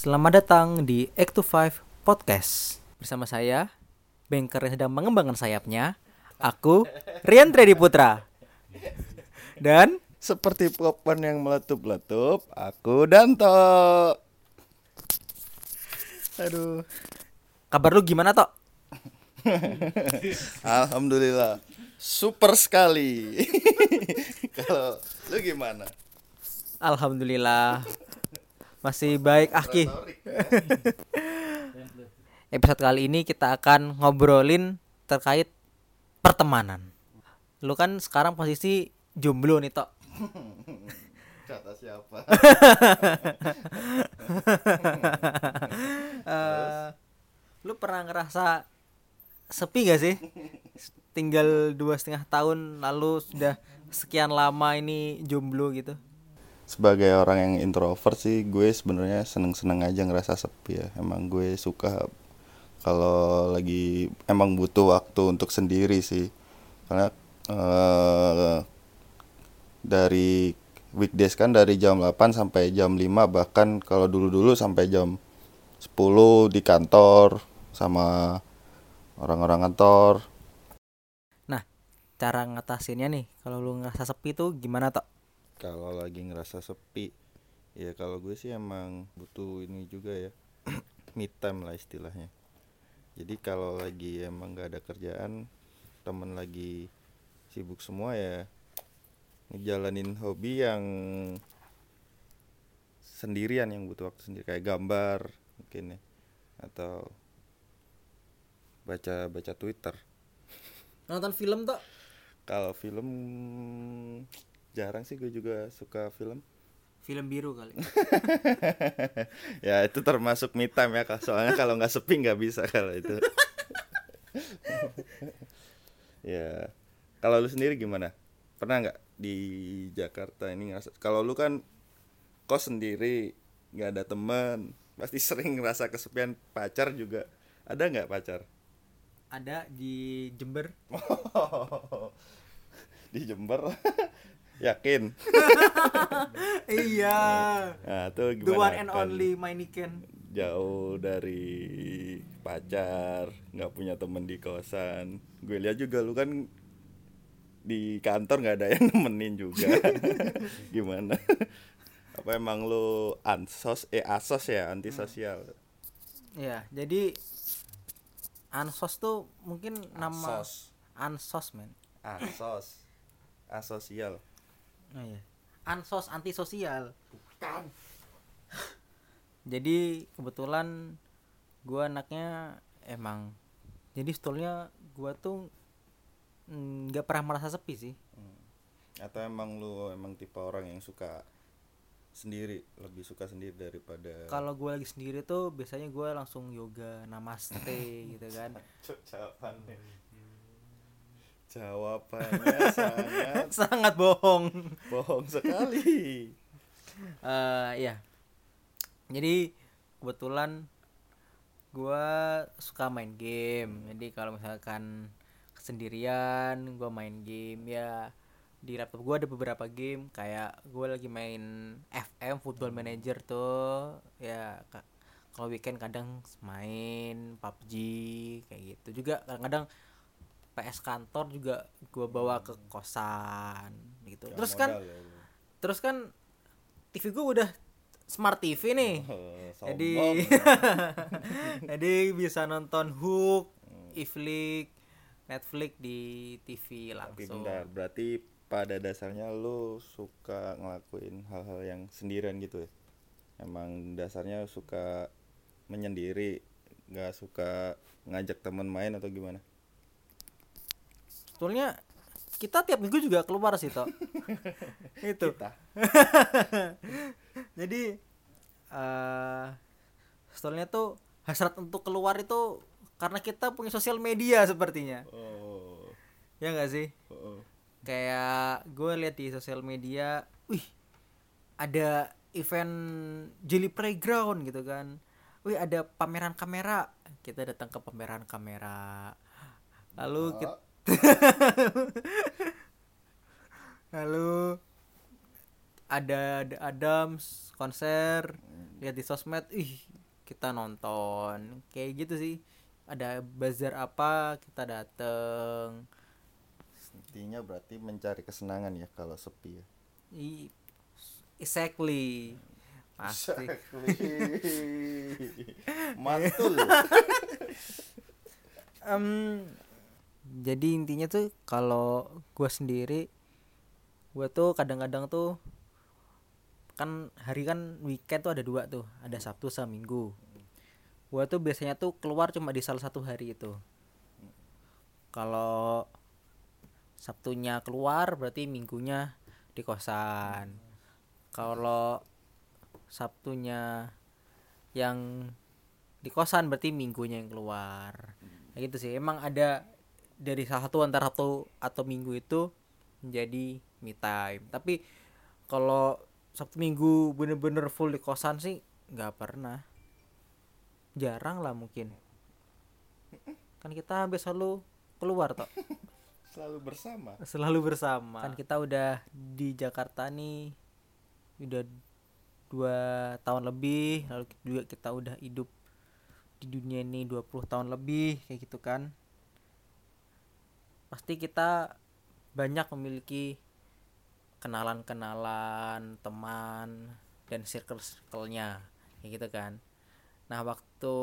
Selamat datang di Act to Five Podcast Bersama saya, banker yang sedang mengembangkan sayapnya Aku, Rian Tredi Putra Dan Seperti popcorn yang meletup-letup, aku Danto. Aduh. kabar lu gimana Tok? Alhamdulillah. Super sekali. Kalau lu gimana? Alhamdulillah Masih baik Aki Episode kali ini kita akan ngobrolin terkait pertemanan Lu kan sekarang posisi jomblo nih Tok Kata siapa? Eh, lu pernah ngerasa sepi gak sih? Tinggal dua setengah tahun lalu sudah sekian lama ini jomblo gitu. Sebagai orang yang introvert sih, gue sebenarnya seneng-seneng aja ngerasa sepi ya. Emang gue suka kalau lagi emang butuh waktu untuk sendiri sih. Karena eh, dari weekdays kan dari jam 8 sampai jam 5 bahkan kalau dulu-dulu sampai jam 10 di kantor sama orang-orang kantor. Nah, cara ngatasinnya nih, kalau lu ngerasa sepi tuh gimana tok? Kalau lagi ngerasa sepi, ya kalau gue sih emang butuh ini juga ya, me time lah istilahnya. Jadi kalau lagi emang gak ada kerjaan, temen lagi sibuk semua ya ngejalanin hobi yang sendirian yang butuh waktu sendiri kayak gambar mungkin ya atau baca baca Twitter. Nonton film tok? Kalau film jarang sih gue juga suka film. Film biru kali. ya itu termasuk me time ya Kak. soalnya kalau nggak sepi nggak bisa kalau itu ya kalau lu sendiri gimana pernah nggak di Jakarta ini ngerasa kalau lu kan kos sendiri nggak ada teman pasti sering ngerasa kesepian pacar juga ada nggak pacar ada di Jember. di Jember yakin? Iya. nah tuh The gimana? one and Kan only Mainiken. jauh dari pacar nggak punya temen di kosan. Gue lihat juga lu kan di kantor nggak ada yang nemenin juga. Gimana? Apa emang lu ansos? Eh asos ya antisosial. Ya, jadi ansos tuh mungkin nama Ansos. ansos men. asos asosial Oh iya. Ansos antisosial. Jadi kebetulan gua anaknya emang jadi sebetulnya gua tuh mm, nggak pernah merasa sepi sih. atau emang lu emang tipe orang yang suka sendiri lebih suka sendiri daripada Kalau gua lagi sendiri tuh biasanya gua langsung yoga, namaste gitu kan. Jawabannya sangat Sangat bohong. bohong sekali eh ya. Jadi kebetulan gua suka main game. Jadi kalau misalkan sendirian gua main game ya di laptop gua ada beberapa game kayak gua lagi main FM Football Manager tuh ya ka- kalau weekend kadang main PUBG kayak gitu juga kadang-kadang PS kantor juga gua bawa ke kosan gitu. Gak terus kan ya lu. terus kan TV gue udah smart TV nih. Eh, jadi sombong. jadi bisa nonton Hook, Iflik, Netflix di TV tapi langsung. bentar berarti pada dasarnya lu suka ngelakuin hal-hal yang sendirian gitu ya? Emang dasarnya suka menyendiri nggak suka ngajak teman main atau gimana sebetulnya kita tiap minggu juga keluar sih toh itu. Kita. Jadi eh sebetulnya tuh hasrat untuk keluar itu karena kita punya sosial media sepertinya. Oh, ya nggak sih? Oh. kayak gue lihat di sosial media wih ada event Jelly Playground gitu kan. Wih ada pameran kamera. Kita datang ke pameran kamera. Lalu kita lalu ada The Adams konser lihat di sosmed. Ih kita nonton. Kayak gitu sih. Ada bazar apa kita dateng. Intinya berarti mencari kesenangan ya kalau sepi ya. I, exactly. Pasti. Mantul. Em, jadi intinya tuh kalau gue sendiri gue tuh kadang-kadang tuh kan hari kan weekend tuh ada dua tuh ada sabtu sama minggu. Gue tuh biasanya tuh keluar cuma di salah satu hari itu. Kalau sabtunya keluar berarti minggunya di kosan. Kalau sabtunya yang di kosan berarti minggunya yang keluar. Kayak gitu sih emang ada dari salah satu antara satu atau minggu itu menjadi me time. Tapi kalau sabtu minggu bener-bener full di kosan sih nggak pernah. Jarang lah mungkin. Kan kita hampir selalu keluar toh. Selalu bersama. Selalu bersama. Kan kita udah di Jakarta nih udah dua tahun lebih lalu juga kita udah hidup di dunia ini 20 tahun lebih kayak gitu kan pasti kita banyak memiliki kenalan-kenalan teman dan circle-circle-nya. Kayak gitu kan. Nah waktu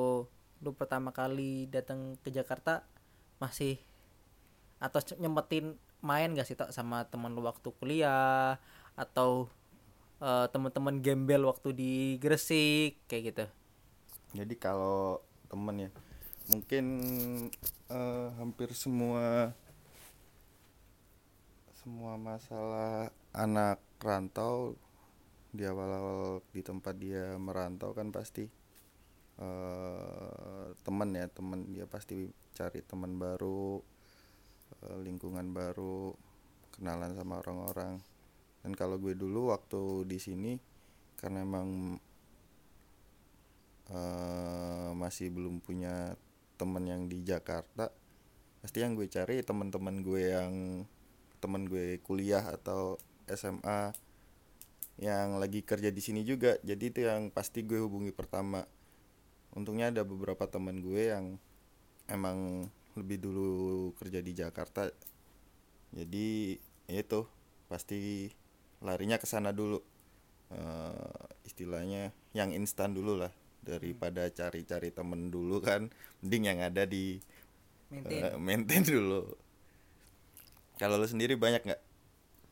lu pertama kali datang ke Jakarta masih atau nyempetin main gak sih Tok, sama teman lu waktu kuliah? Atau eh, teman-teman gembel waktu di Gresik? Kayak gitu. Jadi kalau temen ya mungkin eh, hampir semua semua masalah anak rantau di awal-awal di tempat dia merantau kan pasti eh teman ya teman dia pasti cari teman baru eh, lingkungan baru kenalan sama orang-orang. Dan kalau gue dulu waktu di sini karena emang eh, masih belum punya temen yang di Jakarta pasti yang gue cari teman-teman gue yang temen gue kuliah atau SMA yang lagi kerja di sini juga. Jadi itu yang pasti gue hubungi pertama. Untungnya ada beberapa teman gue yang emang lebih dulu kerja di Jakarta. Jadi ya itu pasti larinya ke sana dulu. Eh, istilahnya yang instan dulu lah daripada cari-cari temen dulu kan. Mending yang ada di maintain. eh, maintain dulu kalau lu sendiri banyak nggak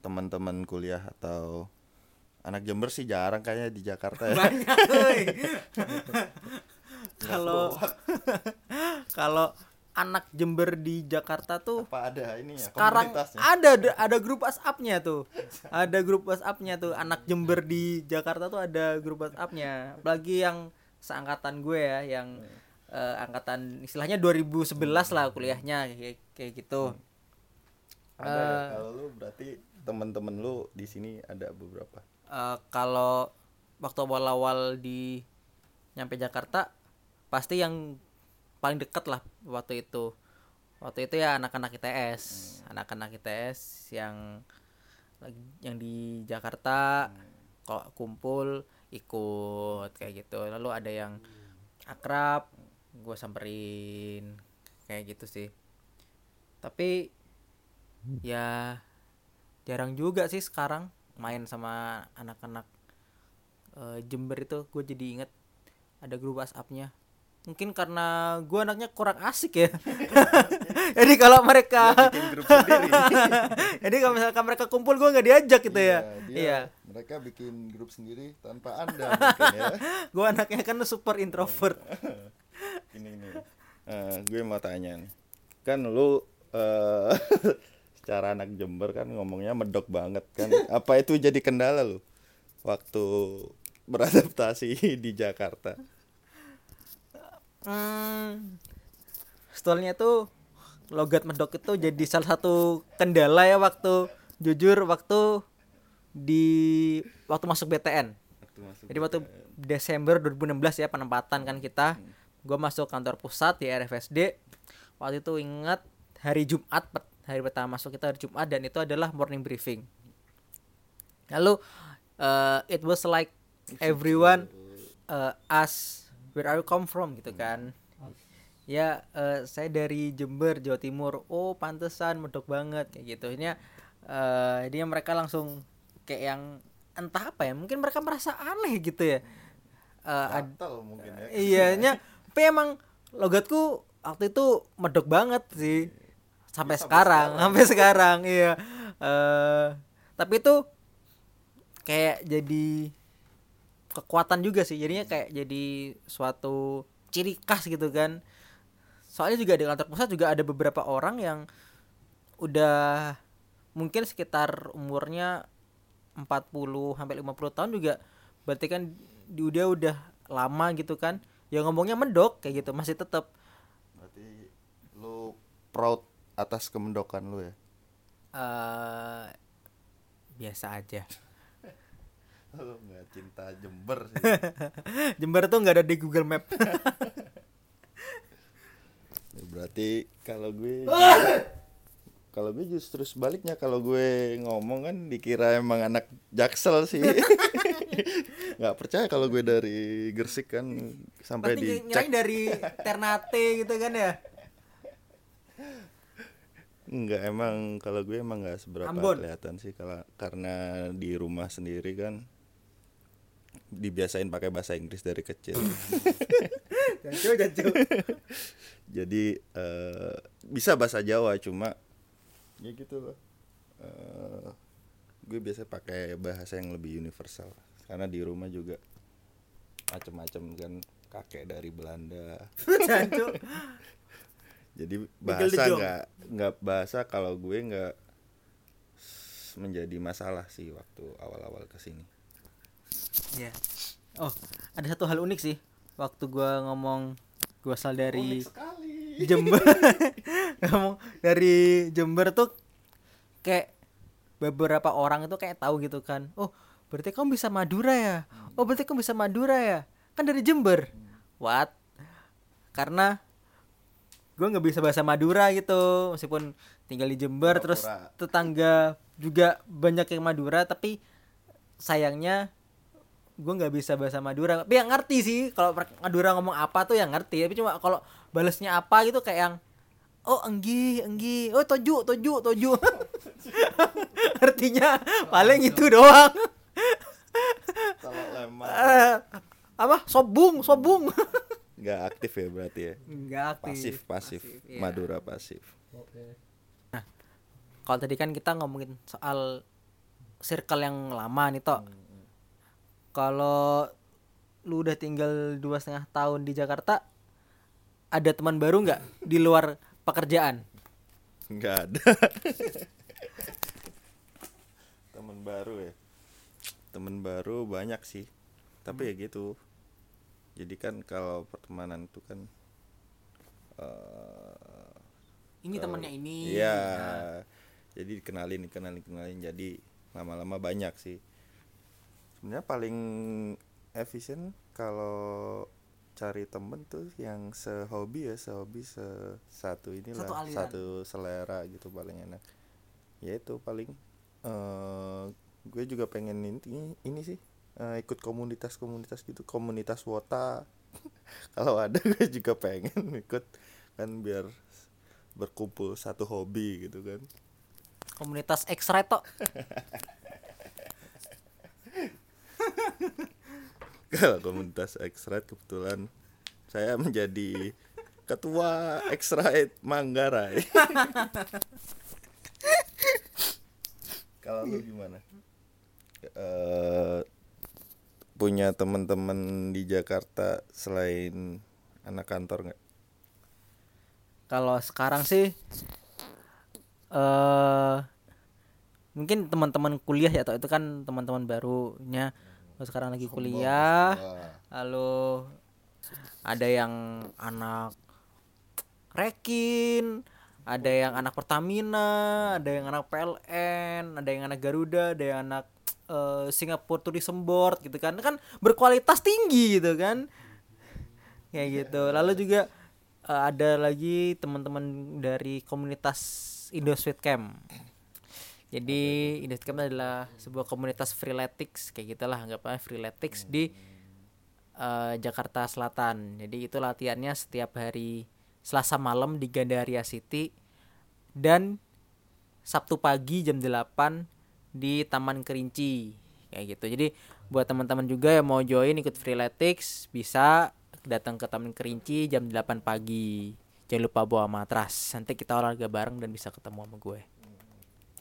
teman-teman kuliah atau anak Jember sih jarang kayaknya di Jakarta ya? Banyak kalau kalau anak Jember di Jakarta tuh apa ada ini ya sekarang ada ada grup WhatsApp-nya tuh. Ada grup WhatsApp-nya tuh. Anak Jember di Jakarta tuh ada grup WhatsApp-nya. Apalagi yang seangkatan gue ya yang eh, angkatan istilahnya 2011 lah kuliahnya kayak kayak gitu ada ya? kalau lu berarti teman-teman lu di sini ada beberapa? Eh, kalau waktu awal-awal di nyampe Jakarta pasti yang paling deket lah waktu itu. Waktu itu ya anak-anak ITS anak-anak ITS yang lagi- yang di Jakarta kalau kumpul ikut kayak gitu. Lalu ada yang akrab gue samperin kayak gitu sih. Tapi ya jarang juga sih sekarang main sama anak-anak eh, Jember itu gue jadi inget ada grup WhatsApp-nya. Mungkin karena gue anaknya kurang asik ya. Jadi kalau mereka bikin grup sendiri. Jadi kalau misalkan mereka kumpul gue nggak diajak gitu ya. Dia- iya. mereka bikin grup sendiri tanpa anda ya. Gue anaknya kan super introvert. Ini nih Eh, gue mau tanya nih. Kan lu eh secara anak Jember kan ngomongnya medok banget kan. Apa itu jadi kendala lu waktu beradaptasi di Jakarta? Hmm, stolnya tuh logat medok itu jadi salah satu kendala ya waktu jujur waktu di waktu masuk BTN waktu masuk Jadi waktu Desember 2016 ya penempatan kan kita, gue masuk kantor pusat di RFSD. Waktu itu ingat hari Jumat, hari pertama masuk kita hari Jumat dan itu adalah morning briefing. Lalu eh, it was like everyone eh, as where are you come from? gitu kan. Ya eh, saya dari Jember Jawa Timur. Oh pantesan medok banget. Kayak gitu. Ini eh dia mereka langsung kayak yang entah apa ya mungkin mereka merasa aneh gitu ya. Gatel mungkin ya. iya nya tapi emang logatku waktu itu medok banget sih sampai sekarang. sampai sekarang iya. Eh tapi itu kayak jadi kekuatan juga sih. Jadinya kayak jadi suatu ciri khas gitu kan. Soalnya juga di kantor pusat juga ada beberapa orang yang udah mungkin sekitar umurnya 40 sampai 50 tahun juga. Berarti kan di udah udah lama gitu kan. Ya ngomongnya mendok kayak gitu masih tetap Berarti lu proud atas kemendokan lu ya. eh biasa aja. Lu nggak cinta Jember sih. Jember tuh nggak ada di Google Map. Ya, Berarti kalau gue kalau gue justru sebaliknya kalau gue ngomong kan dikira emang anak jaksel sih. Nggak percaya kalau gue dari Gresik kan sampai pasti dicek. dari Ternate gitu kan ya Enggak emang kalau gue emang nggak seberapa Ambon. kelihatan sih kalau karena di rumah sendiri kan dibiasain pakai bahasa Inggris dari kecil. jancu jancu Jadi eh, bisa bahasa Jawa cuma ya gitu loh. Eh, gue biasa pakai bahasa yang lebih universal karena di rumah juga macem-macem kan kakek dari Belanda. jancu Jadi bahasa nggak nggak bahasa kalau gue nggak menjadi masalah sih waktu awal-awal ke sini. ya oh ada satu hal unik sih. Waktu gua ngomong gua asal dari. Jember. Ngomong dari Jember tuh kayak beberapa orang itu kayak tahu gitu kan. Oh berarti kamu bisa Madura ya? Oh berarti kamu bisa Madura ya? Kan dari Jember. What? Karena gue nggak bisa bahasa Madura gitu meskipun tinggal di Jember terus Pura-pura. tetangga juga banyak yang Madura tapi sayangnya gue nggak bisa bahasa Madura. Tapi yang ngerti sih kalau Madura ngomong apa tuh yang ngerti tapi cuma kalau balasnya apa gitu kayak yang oh enggi enggi oh toju toju toju. Artinya paling itu doang. Kalau lemah Eh, apa? Sobung sobung nggak aktif ya berarti ya. enggak aktif Pasif pasif. iya. Madura pasif. kalau tadi kan kita ngomongin soal circle yang lama nih toh kalau lu udah tinggal dua setengah tahun di Jakarta ada teman baru nggak di luar pekerjaan Nggak ada. Temen baru ya. Temen baru banyak sih. Tapi ya gitu. Jadi kan kalau pertemanan itu kan eh ini Kalau- temennya ini Iya. Nah, Jadi dikenalin, dikenalin, dikenalin. Jadi lama-lama banyak sih. Sebenarnya paling efisien kalau cari temen tuh yang sehobi ya, sehobi se satu inilah, Satu aliran. satu selera gitu paling enak. Ya itu paling eh gue juga pengen ini ini sih eh, ikut komunitas-komunitas gitu, komunitas wota. kalau ada gue juga pengen ikut kan biar berkumpul satu hobi gitu kan. Komunitas X-ray toh kalau komunitas X-Ride kebetulan saya menjadi ketua X-Ride Manggarai. Kalau lu gimana? Eh, punya teman-teman di Jakarta selain anak kantor nggak? Kalau sekarang sih eh mungkin teman-teman kuliah ya atau itu kan teman-teman barunya. Kalau sekarang lagi kuliah lalu ada yang anak Rekin ada yang anak Pertamina ada yang anak PLN ada yang anak Garuda ada yang anak eh, Singapore Tourism Board gitu kan. Kan berkualitas tinggi gitu kan. Kayak gitu. Lalu juga eh, ada lagi teman-teman dari komunitas Indosweet Camp. Jadi Indosweet Camp adalah sebuah komunitas freeletics kayak gitulah anggapnya freeletics di eh, Jakarta Selatan. Jadi itu latihannya setiap hari Selasa malam di Gandaria City dan Sabtu pagi jam 8 di Taman Kerinci kayak gitu. Jadi buat teman-teman juga yang mau join ikut freeletics bisa datang ke Taman Kerinci jam 8 pagi. Jangan lupa bawa matras. Nanti kita olahraga bareng dan bisa ketemu sama gue.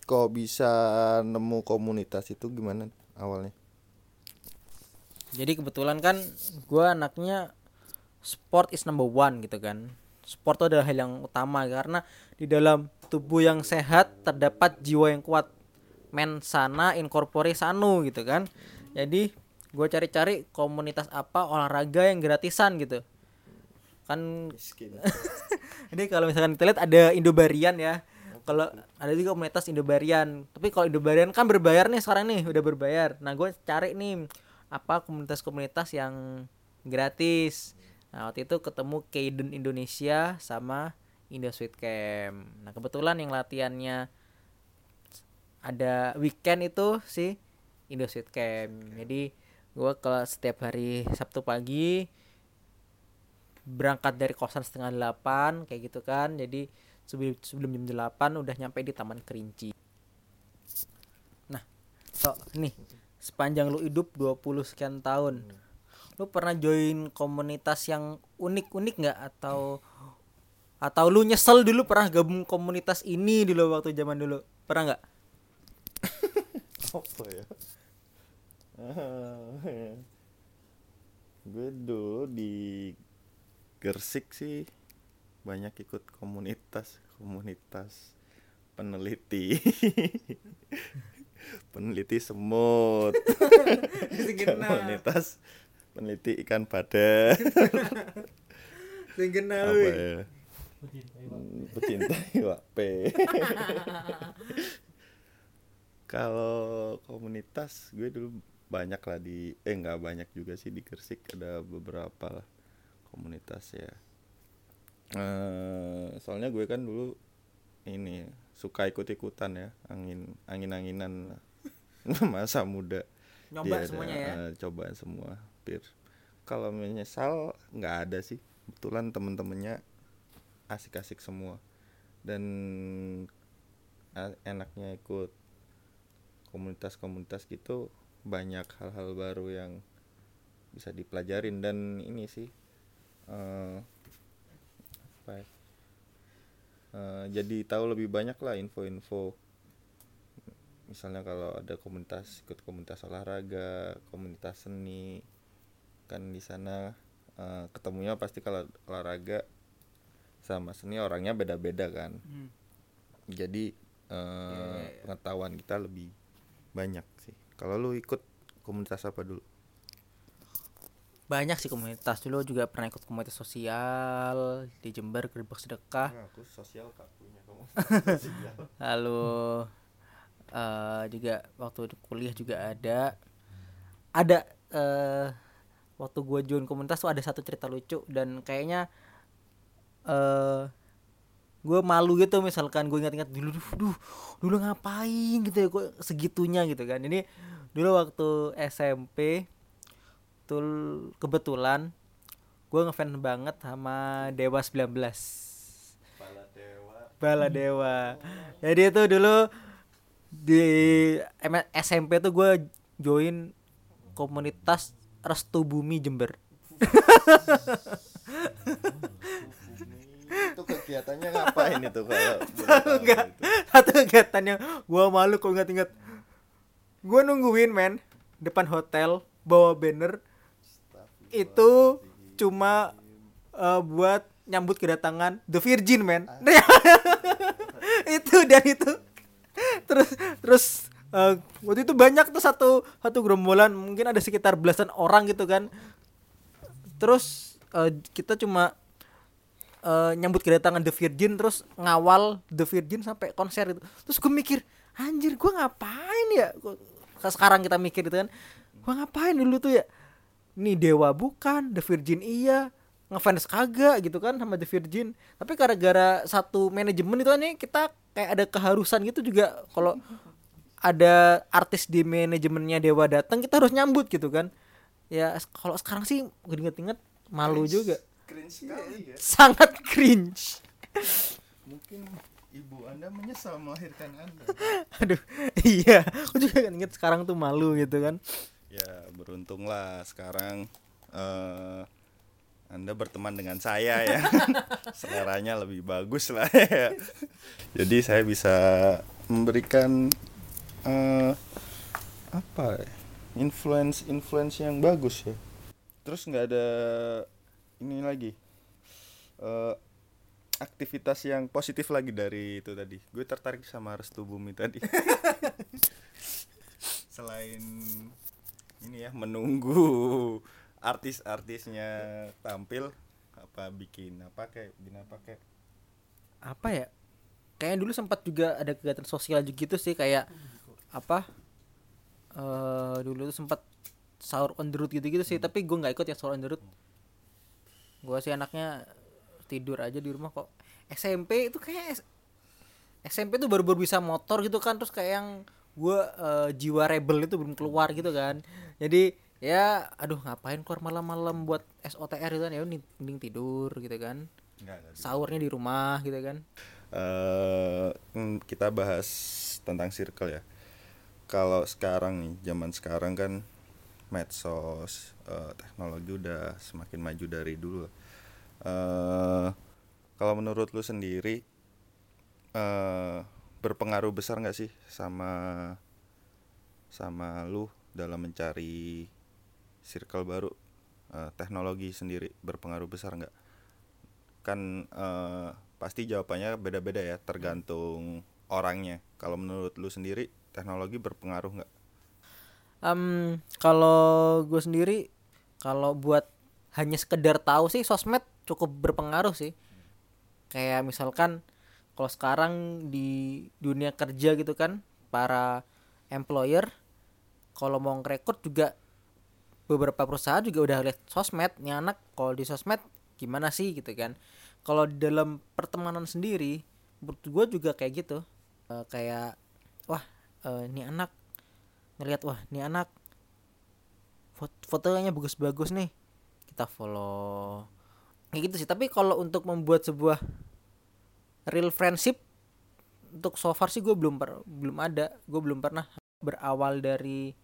Kok bisa nemu komunitas itu gimana awalnya? Jadi kebetulan kan gue anaknya sport is number one gitu kan. Sport itu adalah hal yang utama karena di dalam tubuh yang sehat terdapat jiwa yang kuat. Men sana incorpore sanu gitu kan. Jadi gue cari-cari komunitas apa olahraga yang gratisan gitu. Kan Jadi kalau misalkan kita lihat ada Indobarian ya. Kalau ada juga komunitas Indobarian. Tapi kalau Indobarian kan berbayar nih sekarang nih, udah berbayar. Nah, gue cari nih apa komunitas-komunitas yang gratis. Nah, waktu itu ketemu Kaiden Indonesia sama Indo Sweet Camp. Nah, kebetulan yang latihannya ada weekend itu sih Indo Sweet Camp. Jadi gue kalau setiap hari Sabtu pagi berangkat dari kosan setengah delapan kayak gitu kan. Jadi sebelum sebelum jam delapan udah nyampe di Taman Kerinci. Nah so nih sepanjang lu hidup 20 sekian tahun lu pernah join komunitas yang unik-unik nggak? Atau atau lu nyesel dulu pernah gabung komunitas ini dulu waktu zaman dulu? Pernah nggak apa ya? gue dulu di Gersik sih. Banyak ikut komunitas komunitas peneliti. Peneliti semut. Komunitas peneliti ikan badan apa ya? Hmm, pecinta iwak P kalau komunitas gue dulu banyak lah di eh nggak banyak juga sih di Gersik ada beberapa lah komunitas ya. Eh soalnya gue kan dulu ini suka ikut ikutan ya angin angin anginan masa muda. Nyoba Dia ada, semuanya ya? eh, cobaan semua hampir kalau menyesal nggak ada sih. Kebetulan temen-temennya asik-asik semua. Dan a- enaknya ikut komunitas-komunitas gitu banyak hal-hal baru yang bisa dipelajarin. Dan ini sih eh apa ya, eh, jadi tahu lebih banyak lah info-info. Misalnya kalau ada komunitas ikut komunitas olahraga komunitas seni kan di sana eh, ketemunya pasti kalau olahraga sama seni orangnya beda-beda kan. Hmm. jadi eh, pengetahuan kita lebih banyak sih. Kalau lu ikut komunitas apa dulu? Banyak sih komunitas. Dulu juga pernah ikut komunitas sosial di Jember gerbek sedekah. Aku sosial gak punya lalu eh juga waktu kuliah juga ada. Ada eh waktu gue join komunitas tuh ada satu cerita lucu dan kayaknya eh gue malu gitu misalkan gue ingat-ingat dulu duh, duh dulu ngapain gitu ya kok segitunya gitu kan ini dulu waktu SMP tuh kebetulan gue ngefans banget sama Dewa 19 Bala Dewa. Jadi itu dulu di SMP tuh gue join komunitas Restu Bumi Jember. kegiatannya ngapain itu kalau Enggak. Satu kegiatan yang gue malu kalau ingat-ingat. Gue nungguin men depan hotel bawa banner itu cuma eh, buat nyambut kedatangan The Virgin men. itu dan itu terus terus eh, waktu itu banyak tuh satu satu gerombolan mungkin ada sekitar belasan orang gitu kan terus eh, kita cuma eh, nyambut kedatangan The Virgin terus ngawal The Virgin sampai konser itu. Terus gue mikir anjir gue ngapain ya? Gua- sekarang kita mikir itu kan gue ngapain dulu tuh ya? Nih dewa bukan The Virgin iya ngefans kagak gitu kan sama The Virgin. Tapi gara-gara satu manajemen itu kan nih kita kayak ada keharusan gitu juga. Kalau ada artis di manajemennya dewa datang kita harus nyambut gitu kan. Ya kalau sekarang sih gue inget-inget malu juga cringe sekali ya. sangat cringe. Mungkin ibu anda menyesal melahirkan anda. Aduh iya. Aku juga inget sekarang tuh malu gitu kan. Ya beruntunglah sekarang eh anda berteman dengan saya ya. Seleranya lebih bagus lah ya. Jadi saya bisa memberikan eh apa ya, influence influence yang bagus ya. Terus nggak ada ini lagi. Eh aktivitas yang positif lagi dari itu tadi. Gue tertarik sama restu bumi tadi. Selain ini ya menunggu artis-artisnya tampil apa bikin apa kayak bikin apa kayak? Apa ya? Kayaknya dulu sempat juga ada kegiatan sosial juga gitu sih kayak apa? Eh dulu tuh sempat sahur on the road gitu-gitu sih tapi gue nggak ikut ya sahur on the road gue sih anaknya tidur aja di rumah kok. SMP itu kayak SMP tuh baru-baru bisa motor gitu kan terus kayak yang gue jiwa rebel itu belum keluar gitu kan. Jadi ya aduh ngapain keluar malam-malam buat SOTR gitu kan? Ya mending tidur gitu kan. Enggak sahurnya di rumah gitu kan. Hmm, kita bahas tentang circle ya. Kalau sekarang nih, zaman sekarang kan medsos, eh, teknologi udah semakin maju dari dulu. eh kalau menurut lu sendiri eh berpengaruh besar nggak sih sama sama lu dalam mencari circle baru? Eh, teknologi sendiri berpengaruh besar nggak? kan eh, pasti jawabannya beda-beda ya tergantung orangnya kalau menurut lu sendiri teknologi berpengaruh nggak Em, kalau gue sendiri kalau buat hanya sekedar tahu sih sosmed cukup berpengaruh sih. Kayak misalkan kalau sekarang di dunia kerja gitu kan para employer kalau mau ngerekrut juga beberapa perusahaan juga udah lihat sosmed nih anak kalau di sosmed gimana sih gitu kan. Kalau dalam pertemanan sendiri menurut gue juga kayak gitu. Eh, kayak wah eh, ini anak ngelihat wah ini anak fot- fotonya bagus-bagus nih. Kita follow. Kayak gitu sih. Tapi kalau untuk membuat sebuah real friendship untuk so far sih gue belum per- belum ada. Gue belum pernah berawal dari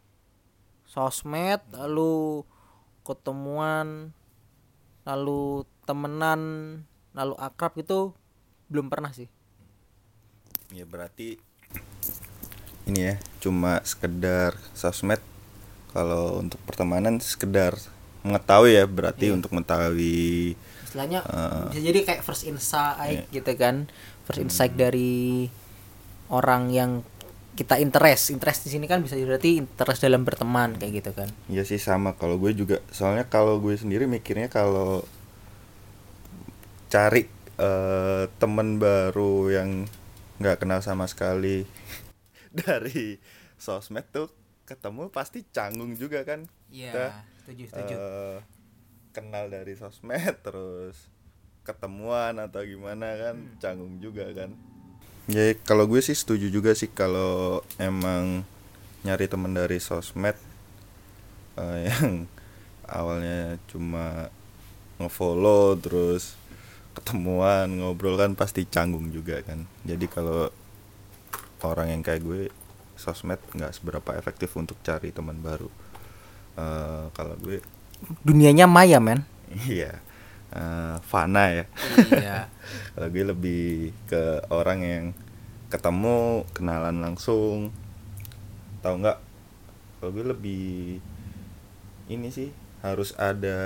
sosmed lalu ketemuan lalu temenan lalu akrab gitu belum pernah sih. Ya berarti ini ya cuma sekedar sosmed. Kalau untuk pertemanan sekedar mengetahui ya berarti untuk mengetahui istilahnya Eh. bisa jadi kayak first insight gitu kan. First insight dari orang yang kita interest. Interest di sini kan bisa berarti interest dalam berteman kayak gitu kan. Ya sih sama. Kalau gue juga soalnya kalau gue sendiri mikirnya kalau cari eh, temen baru yang nggak kenal sama sekali dari sosmed tuh ketemu pasti canggung juga kan. Kita, setuju eh, kenal dari sosmed terus ketemuan atau gimana kan canggung juga kan. Ya kalau gue sih setuju juga sih kalau emang nyari temen dari sosmed eh, yang awalnya cuma ngefollow terus ketemuan ngobrol kan pasti canggung juga kan. Jadi kalau orang yang kayak gue sosmed nggak seberapa efektif untuk cari teman baru. Eh, kalau gue dunianya maya men. Iya. Eh, fana ya. Iya. Kalau gue lebih ke orang yang ketemu kenalan langsung. Tahu nggak? Kalau gue lebih ini sih harus ada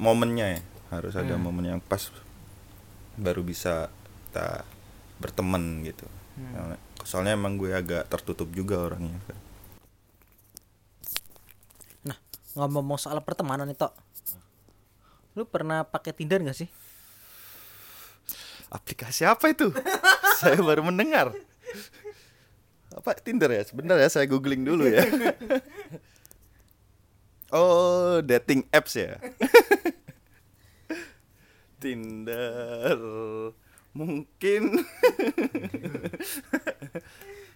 momennya ya. Harus ada Hmm. momen yang pas baru bisa kita berteman gitu. Hmm. Soalnya emang gue agak tertutup juga orangnya. Nah ngomong soal pertemanan itu lu pernah pakai Tinder gak sih? Aplikasi apa itu? Saya baru mendengar. Apa Tinder ya? Sebentar ya saya googling dulu ya. Oh dating apps ya? Tinder mungkin.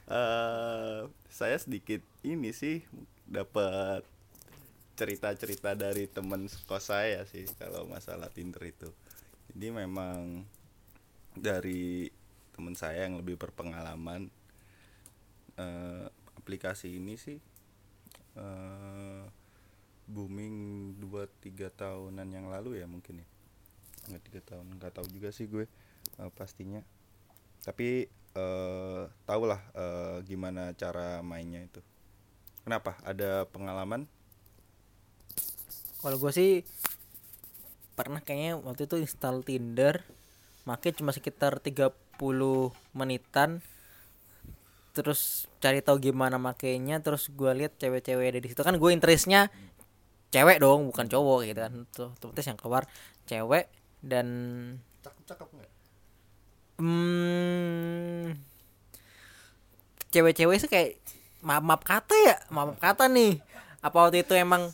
Eh, saya sedikit ini sih dapat cerita-cerita dari temen kos saya sih kalau masalah Tinder itu. Jadi memang dari temen saya yang lebih berpengalaman eh, aplikasi ini sih eh, booming 2-3 tahunan yang lalu ya mungkin ya. Nggak tiga tahun nggak tahu juga sih gue eh, pastinya. Tapi eh tau lah eh, gimana cara mainnya itu. Kenapa? Ada pengalaman? Kalau gue sih pernah kayaknya waktu itu install Tinder. Make cuma sekitar 30 menitan. Terus cari tahu gimana makainya terus gue lihat cewek-cewek ada di situ. Kan gue interestnya cewek dong bukan cowok gitu kan. Tuh terus yang keluar cewek dan cakep-cakep nggak hmm, cewek-cewek sih kayak maaf maaf kata ya maaf kata nih. Apa waktu itu emang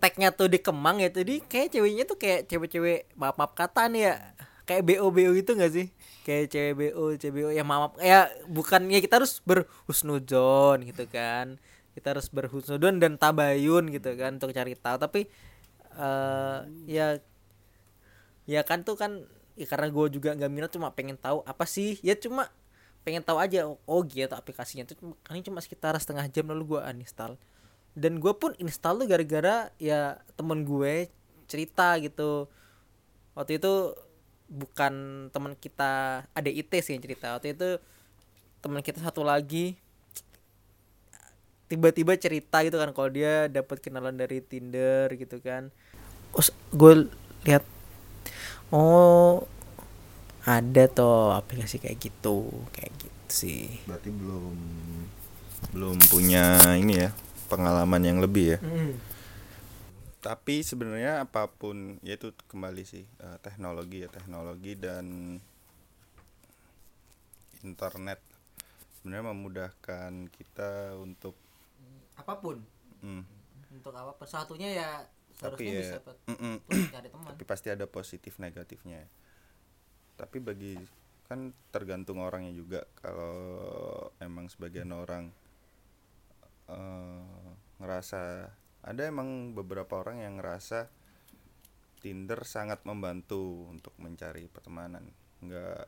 tagnya tuh di Kemang ya jadi kayak ceweknya tuh kayak cewek-cewek maaf maaf kata nih ya. Kayak bo bo itu gak sih? Kayak cewek bo cewek bo ya maaf ya bukan ya kita harus berhusnuzon gitu kan. Kita harus berhusnuzon dan tabayun gitu kan untuk cari tahu tapi eh ya ya kan tuh kan ya karena gue juga nggak minat cuma pengen tahu apa sih? Ya cuma pengen tahu aja. Oh gitu aplikasinya cuma- kan ini cuma sekitar setengah jam lalu gue uninstall. Dan gue pun install tuh gara-gara ya temen gue cerita gitu. Waktu itu bukan teman kita ada IT sih yang cerita. Waktu itu teman kita satu lagi tiba-tiba cerita gitu kan kalau dia dapat kenalan dari Tinder gitu kan. Terus gue lihat oh ada tuh aplikasi kayak gitu kayak gitu sih. Berarti belum belum punya ini ya pengalaman yang lebih ya? Tapi sebenarnya apa pun ya itu kembali sih eh, teknologi ya teknologi dan internet. Sebenarnya memudahkan kita untuk apa pun. Mm, untuk apa satunya ya tapi ya bisa cari teman. Tapi pasti ada positif negatifnya. Tapi bagi kan tergantung orangnya juga. Kalau emang sebagian orang eh, ngerasa ada emang beberapa orang yang ngerasa Tinder sangat membantu untuk mencari pertemanan. Nggak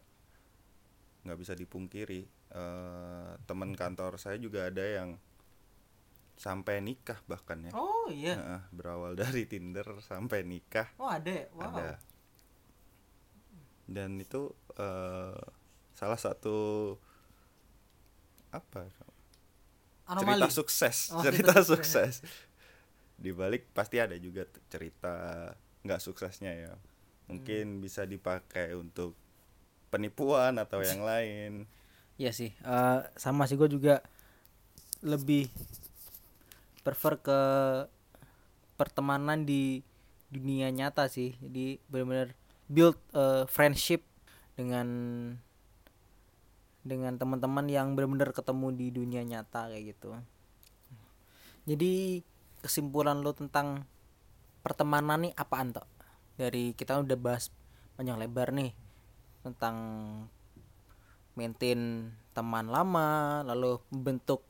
nggak bisa dipungkiri eh, teman kantor saya juga ada yang sampai nikah bahkan ya. Oh iya. Heeh, berawal dari Tinder sampai nikah. Oh ada? Ya? wow. Ada. Dan itu eh, salah satu apa anomali. Cerita sukses Oh, cerita sukses. di balik pasti ada juga cerita nggak suksesnya ya. Mungkin Hmm. bisa dipakai untuk penipuan atau yang lain. Iya sih, eh, sama sih gue juga lebih prefer ke pertemanan di dunia nyata sih. Jadi benar-benar build eh, friendship dengan dengan teman-teman yang benar-benar ketemu di dunia nyata kayak gitu. Jadi kesimpulan lo tentang pertemanan nih apaan toh? Dari kita udah bahas panjang lebar nih tentang maintain teman lama lalu membentuk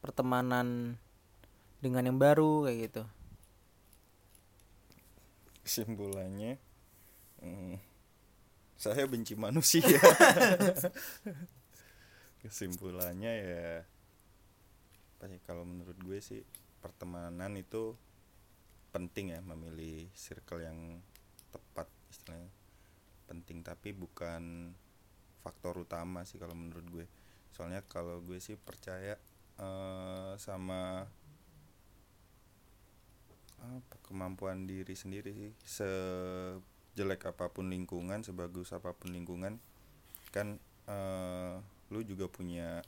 pertemanan dengan yang baru kayak gitu. Kesimpulannya hmm, saya benci manusia. Kesimpulannya ya apa sih kalau menurut gue sih pertemanan itu penting ya memilih circle yang tepat istilahnya. Penting tapi bukan faktor utama sih kalau menurut gue. Soalnya kalau gue sih percaya eh, sama apa kemampuan diri sendiri sih? Sejelek apa pun lingkungan sebagus apa pun lingkungan kan eh, lu juga punya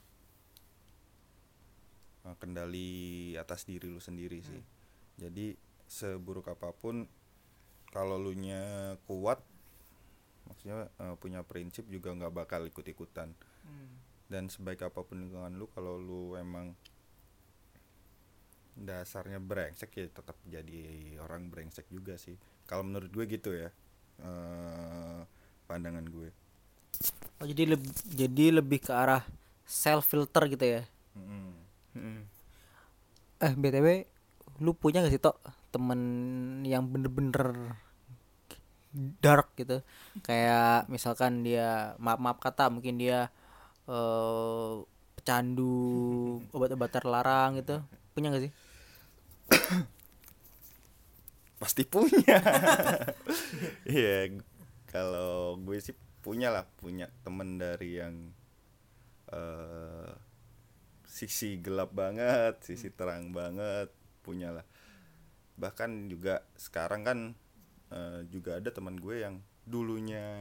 eh, kendali atas diri lu sendiri sih. Jadi seburuk apa pun kalau lu nya kuat maksudnya eh, punya prinsip juga nggak bakal ikut ikutan dan sebaik apa pun lingkungan lu kalau lu emang dasarnya brengsek ya tetap jadi orang brengsek juga sih. Kalau menurut gue gitu ya eh pandangan gue. Oh jadi lebih jadi lebih ke arah self filter gitu ya? Mm-mm. Mm. eh btw lu punya gak sih tok temen yang bener-bener dark gitu? Kayak misalkan dia maaf maaf kata mungkin dia eh pecandu obat-obat terlarang gitu. Punya gak sih pasti punya. Iya kalau gue sih punya lah punya temen dari yang eh sisi gelap banget sisi terang banget punya lah. Bahkan juga sekarang kan eh, juga ada teman gue yang dulunya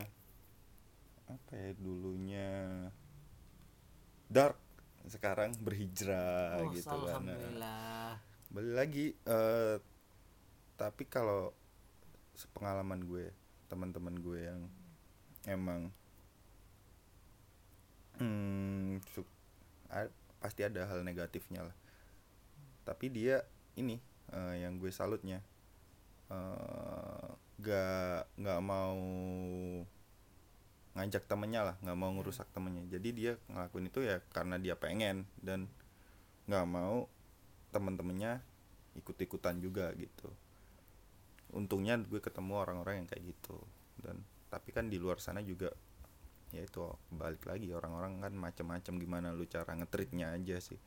apa ya dulunya dark sekarang berhijrah Oh, gitu kan. alhamdulillah balik lagi eh tapi kalau sepengalaman gue teman-teman gue yang emang hmm, su- a- pasti ada hal negatifnya lah. Tapi dia ini eh, yang gue salutnya eh gak nggak mau ngajak temennya lah nggak mau ngerusak temennya. Jadi dia ngelakuin itu ya karena dia pengen dan nggak mau temen-temennya ikut-ikutan juga gitu. Untungnya gue ketemu orang-orang yang kayak gitu. Dan tapi kan di luar sana juga ya itu balik lagi orang-orang kan macam-macam gimana lu cara ngetritnya aja sih.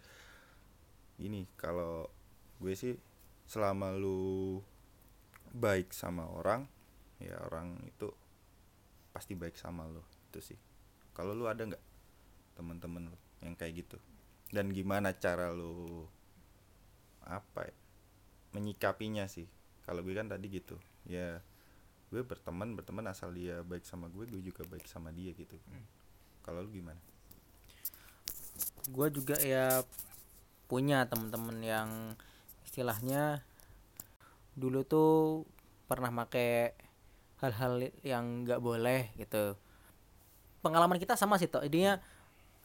Ini kalau gue sih selama lu baik sama orang ya orang itu pasti baik sama lu itu sih. Kalau lu ada nggak teman-teman yang kayak gitu? Dan gimana cara lu apa ya menyikapinya sih. Kalau gue kan tadi gitu ya gue berteman berteman asal dia baik sama gue gue juga baik sama dia gitu. Kalau lu gimana? Gue juga ya punya temen-temen yang istilahnya dulu tuh pernah make hal-hal yang nggak boleh gitu. Pengalaman kita sama sih toh intinya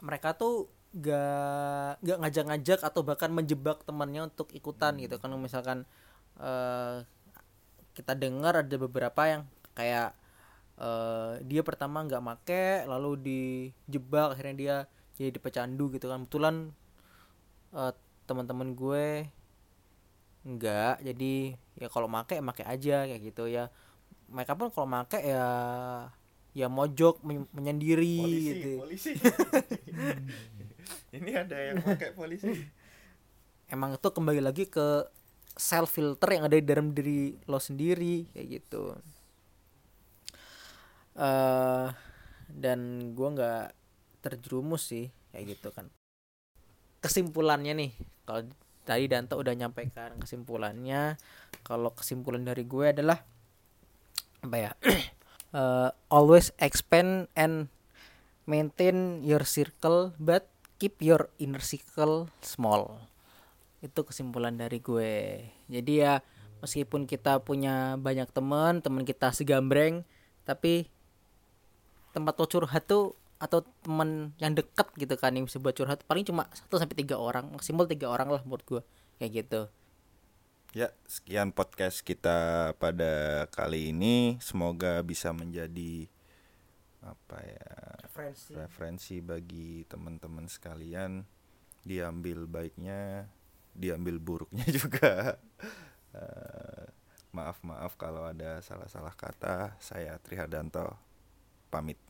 mereka tuh gak nggak ngajak-ngajak atau bahkan menjebak temannya untuk ikutan gitu. Kan misalkan eh kita dengar ada beberapa yang kayak eh dia pertama nggak make lalu dijebak akhirnya dia jadi pecandu gitu kan. Kebetulan eh, teman-teman gue enggak jadi ya kalau make make aja kayak gitu. Ya mereka pun kalau make ya ya mojok men- menyendiri gitu. polisi ini ada yang pakai polisi. Emang itu kembali lagi ke self filter yang ada di dalam diri lo sendiri kayak gitu. Eh dan gua nggak terjerumus sih kayak gitu kan. Kesimpulannya nih kalau tadi Danto udah nyampaikan kesimpulannya kalau kesimpulan dari gue adalah apa ya Eh, always expand and maintain your circle but keep your inner circle small. Itu kesimpulan dari gue. Jadi ya meskipun kita punya banyak teman teman kita segambreng tapi tempat lo curhat tuh atau teman yang dekat gitu kan yang bisa buat curhat paling cuma satu sampai tiga orang maksimal tiga orang lah menurut gue kayak gitu. Ya, sekian podcast kita pada kali ini. Semoga bisa menjadi apa ya referensi bagi teman-teman sekalian. Diambil baiknya, diambil buruknya juga. Eh, maaf maaf kalau ada salah-salah kata. Saya Trihardanto pamit.